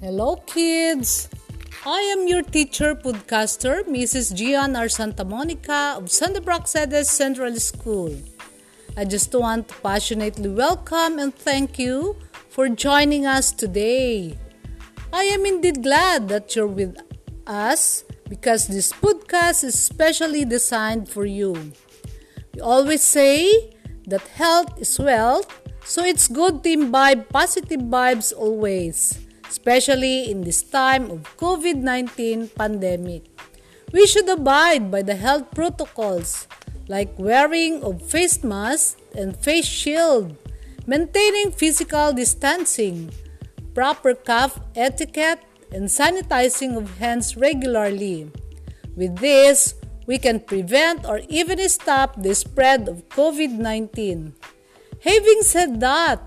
Hello, kids! I am your teacher podcaster, Mrs. Gian R. Santa Monica of Santa Praxedes Central School. I just want to passionately welcome and thank you for joining us today. I am indeed glad that you're with us because this podcast is specially designed for you. We always say that health is wealth, so it's good to imbibe positive vibes always especially in this time of COVID-19 pandemic. We should abide by the health protocols like wearing of face mask and face shield, maintaining physical distancing, proper cough etiquette, and sanitizing of hands regularly. With this, we can prevent or even stop the spread of COVID 19. Having said that,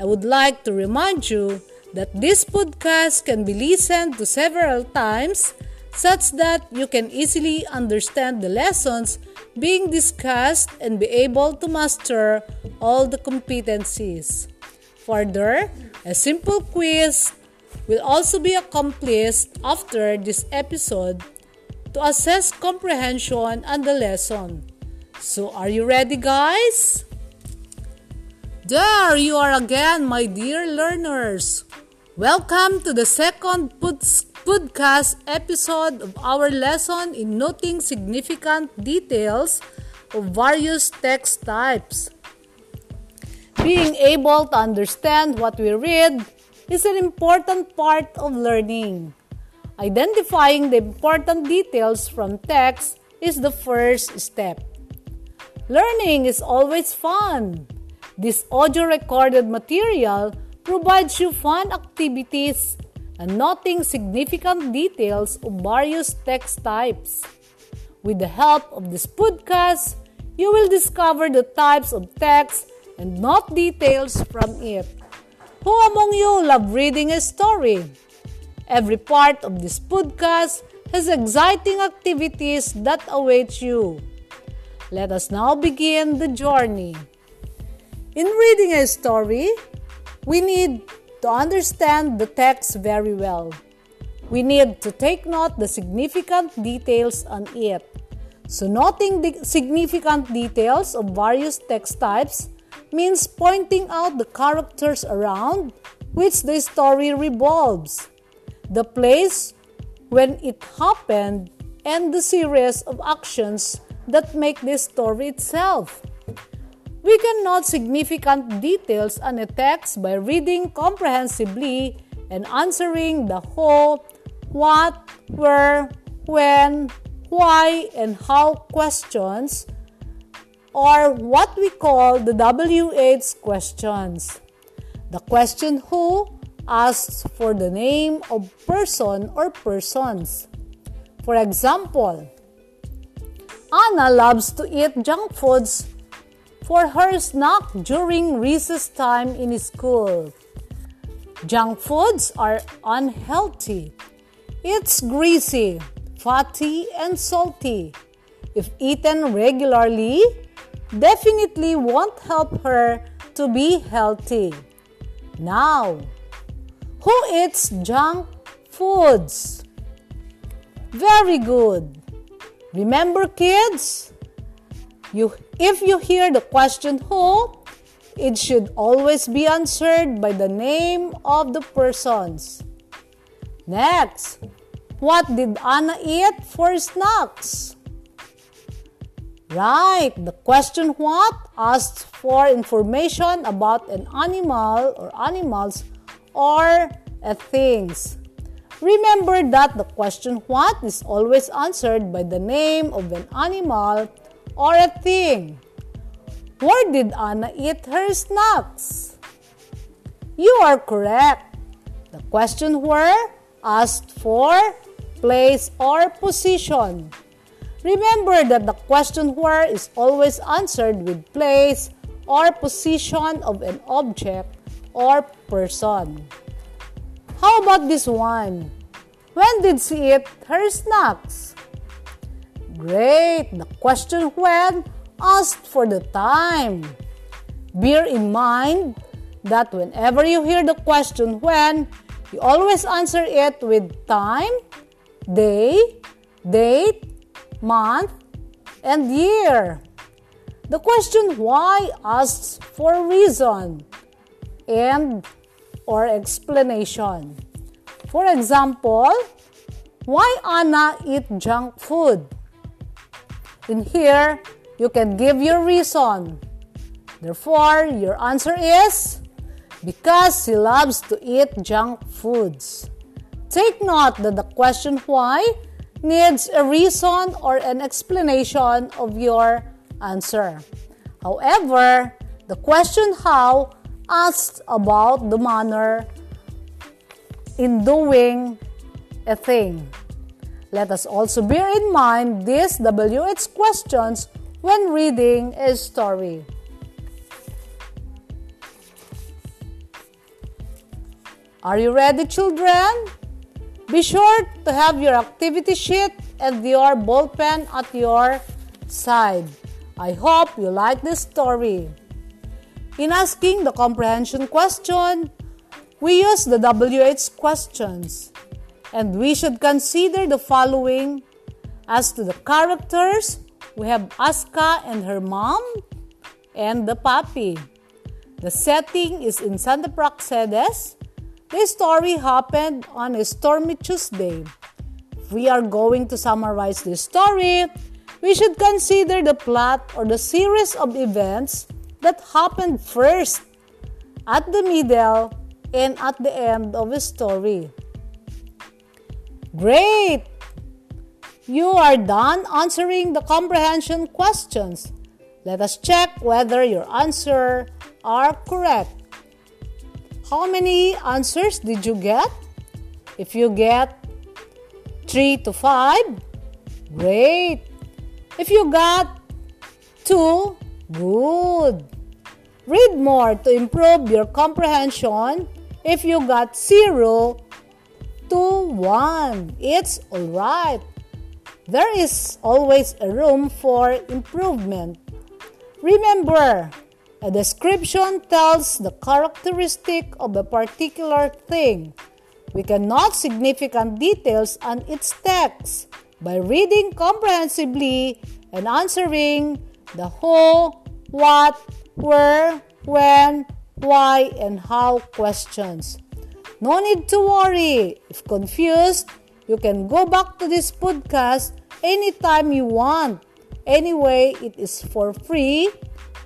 I would like to remind you that this podcast can be listened to several times such that you can easily understand the lessons being discussed and be able to master all the competencies. Further, a simple quiz will also be accomplished after this episode to assess comprehension and the lesson. So, are you ready, guys? There you are again, my dear learners. Welcome to the second podcast episode of our lesson in noting significant details of various text types. Being able to understand what we read is an important part of learning. Identifying the important details from text is the first step. Learning is always fun. This audio recorded material provides you fun activities and noting significant details of various text types. With the help of this podcast, you will discover the types of text and note details from it. Who among you love reading a story? Every part of this podcast has exciting activities that await you. Let us now begin the journey. In reading a story, we need to understand the text very well. We need to take note the significant details on it. So noting the significant details of various text types means pointing out the characters around which the story revolves, the place when it happened, and the series of actions that make the story itself. We can note significant details on a text by reading comprehensively and answering the who, what, where, when, why, and how questions, or what we call the WH questions. The question who asks for the name of person or persons. For example, Anna loves to eat junk foods for her snack during recess time in school. Junk foods are unhealthy. It's greasy, fatty, and salty. If eaten regularly, definitely won't help her to be healthy. Now, who eats junk foods? Very good. Remember, kids? You, if you hear the question who, it should always be answered by the name of the persons. Next, what did Anna eat for snacks? Right, the question what asks for information about an animal or animals or a things. Remember that the question what is always answered by the name of an animal or a thing. Where did Anna eat her snacks? You are correct. The question where asked for place or position. Remember that the question where is always answered with place or position of an object or person. How about this one? When did she eat her snacks? Great! The question when asked for the time. Bear in mind that whenever you hear the question when, You always answer it with time, day, date, month, and year. The question why asks for reason and or explanation. For example, why Anna eat junk food? In here, you can give your reason. Therefore, your answer is because he loves to eat junk foods. Take note that the question why needs a reason or an explanation of your answer. However, the question how asks about the manner in doing a thing. Let us also bear in mind these WH questions when reading a story. Are you ready, children? Be sure to have your activity sheet and your ball pen at your side. I hope you like this story. In asking the comprehension question, we use the WH questions and we should consider the following as to the characters. We have Aska and her mom and the puppy. The setting is in Santa Praxedes. The story happened on a stormy Tuesday. If we are going to summarize this story, we should consider the plot or the series of events that happened first, at the middle, and at the end of a story. Great! You are done answering the comprehension questions. Let us check whether your answer are correct. How many answers did you get? If you get 3 to 5, great. If you got 2, good. Read more to improve your comprehension. If you got 0 to 1, it's alright. There is always a room for improvement. Remember, a description tells the characteristic of a particular thing. We cannot significant details on its text by reading comprehensively and answering the who, what, where, when, why, and how questions. No need to worry. If confused, you can go back to this podcast anytime you want. Anyway, it is for free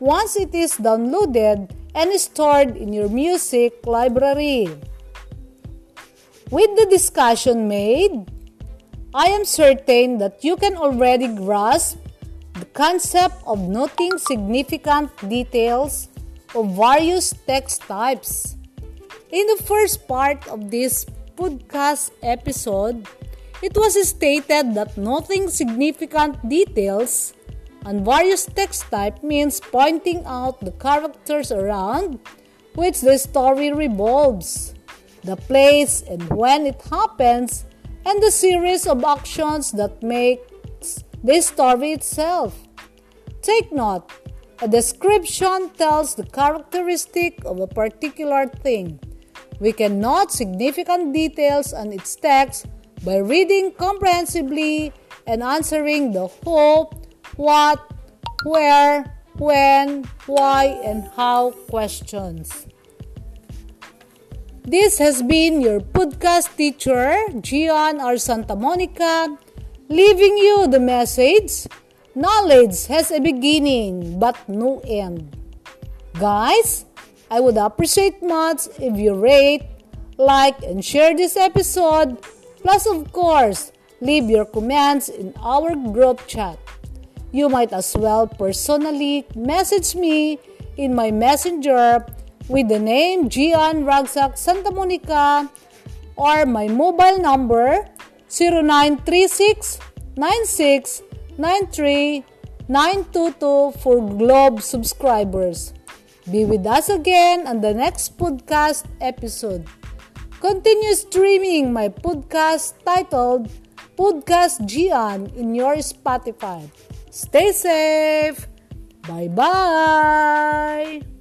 once it is downloaded and stored in your music library. With the discussion made, I am certain that you can already grasp the concept of noting significant details of various text types. In the first part of this podcast episode, it was stated that noting significant details on various text type means pointing out the characters around which the story revolves, the place and when it happens, and the series of actions that makes the story itself. Take note, a description tells the characteristic of a particular thing. We can note significant details on its text by reading comprehensively and answering the who, what, where, when, why, and how questions. This has been your podcast teacher, Gian R. Santa Monica, leaving you the message Knowledge has a beginning but no end. Guys, I would appreciate much if you rate, like, and share this episode. Plus, of course, leave your comments in our group chat. You might as well personally message me in my messenger with the name Gian Ragsak Santa Monica or my mobile number 0936 96 for Globe subscribers. Be with us again on the next podcast episode. Continue streaming my podcast titled Podcast Gian in your Spotify. Stay safe. Bye bye.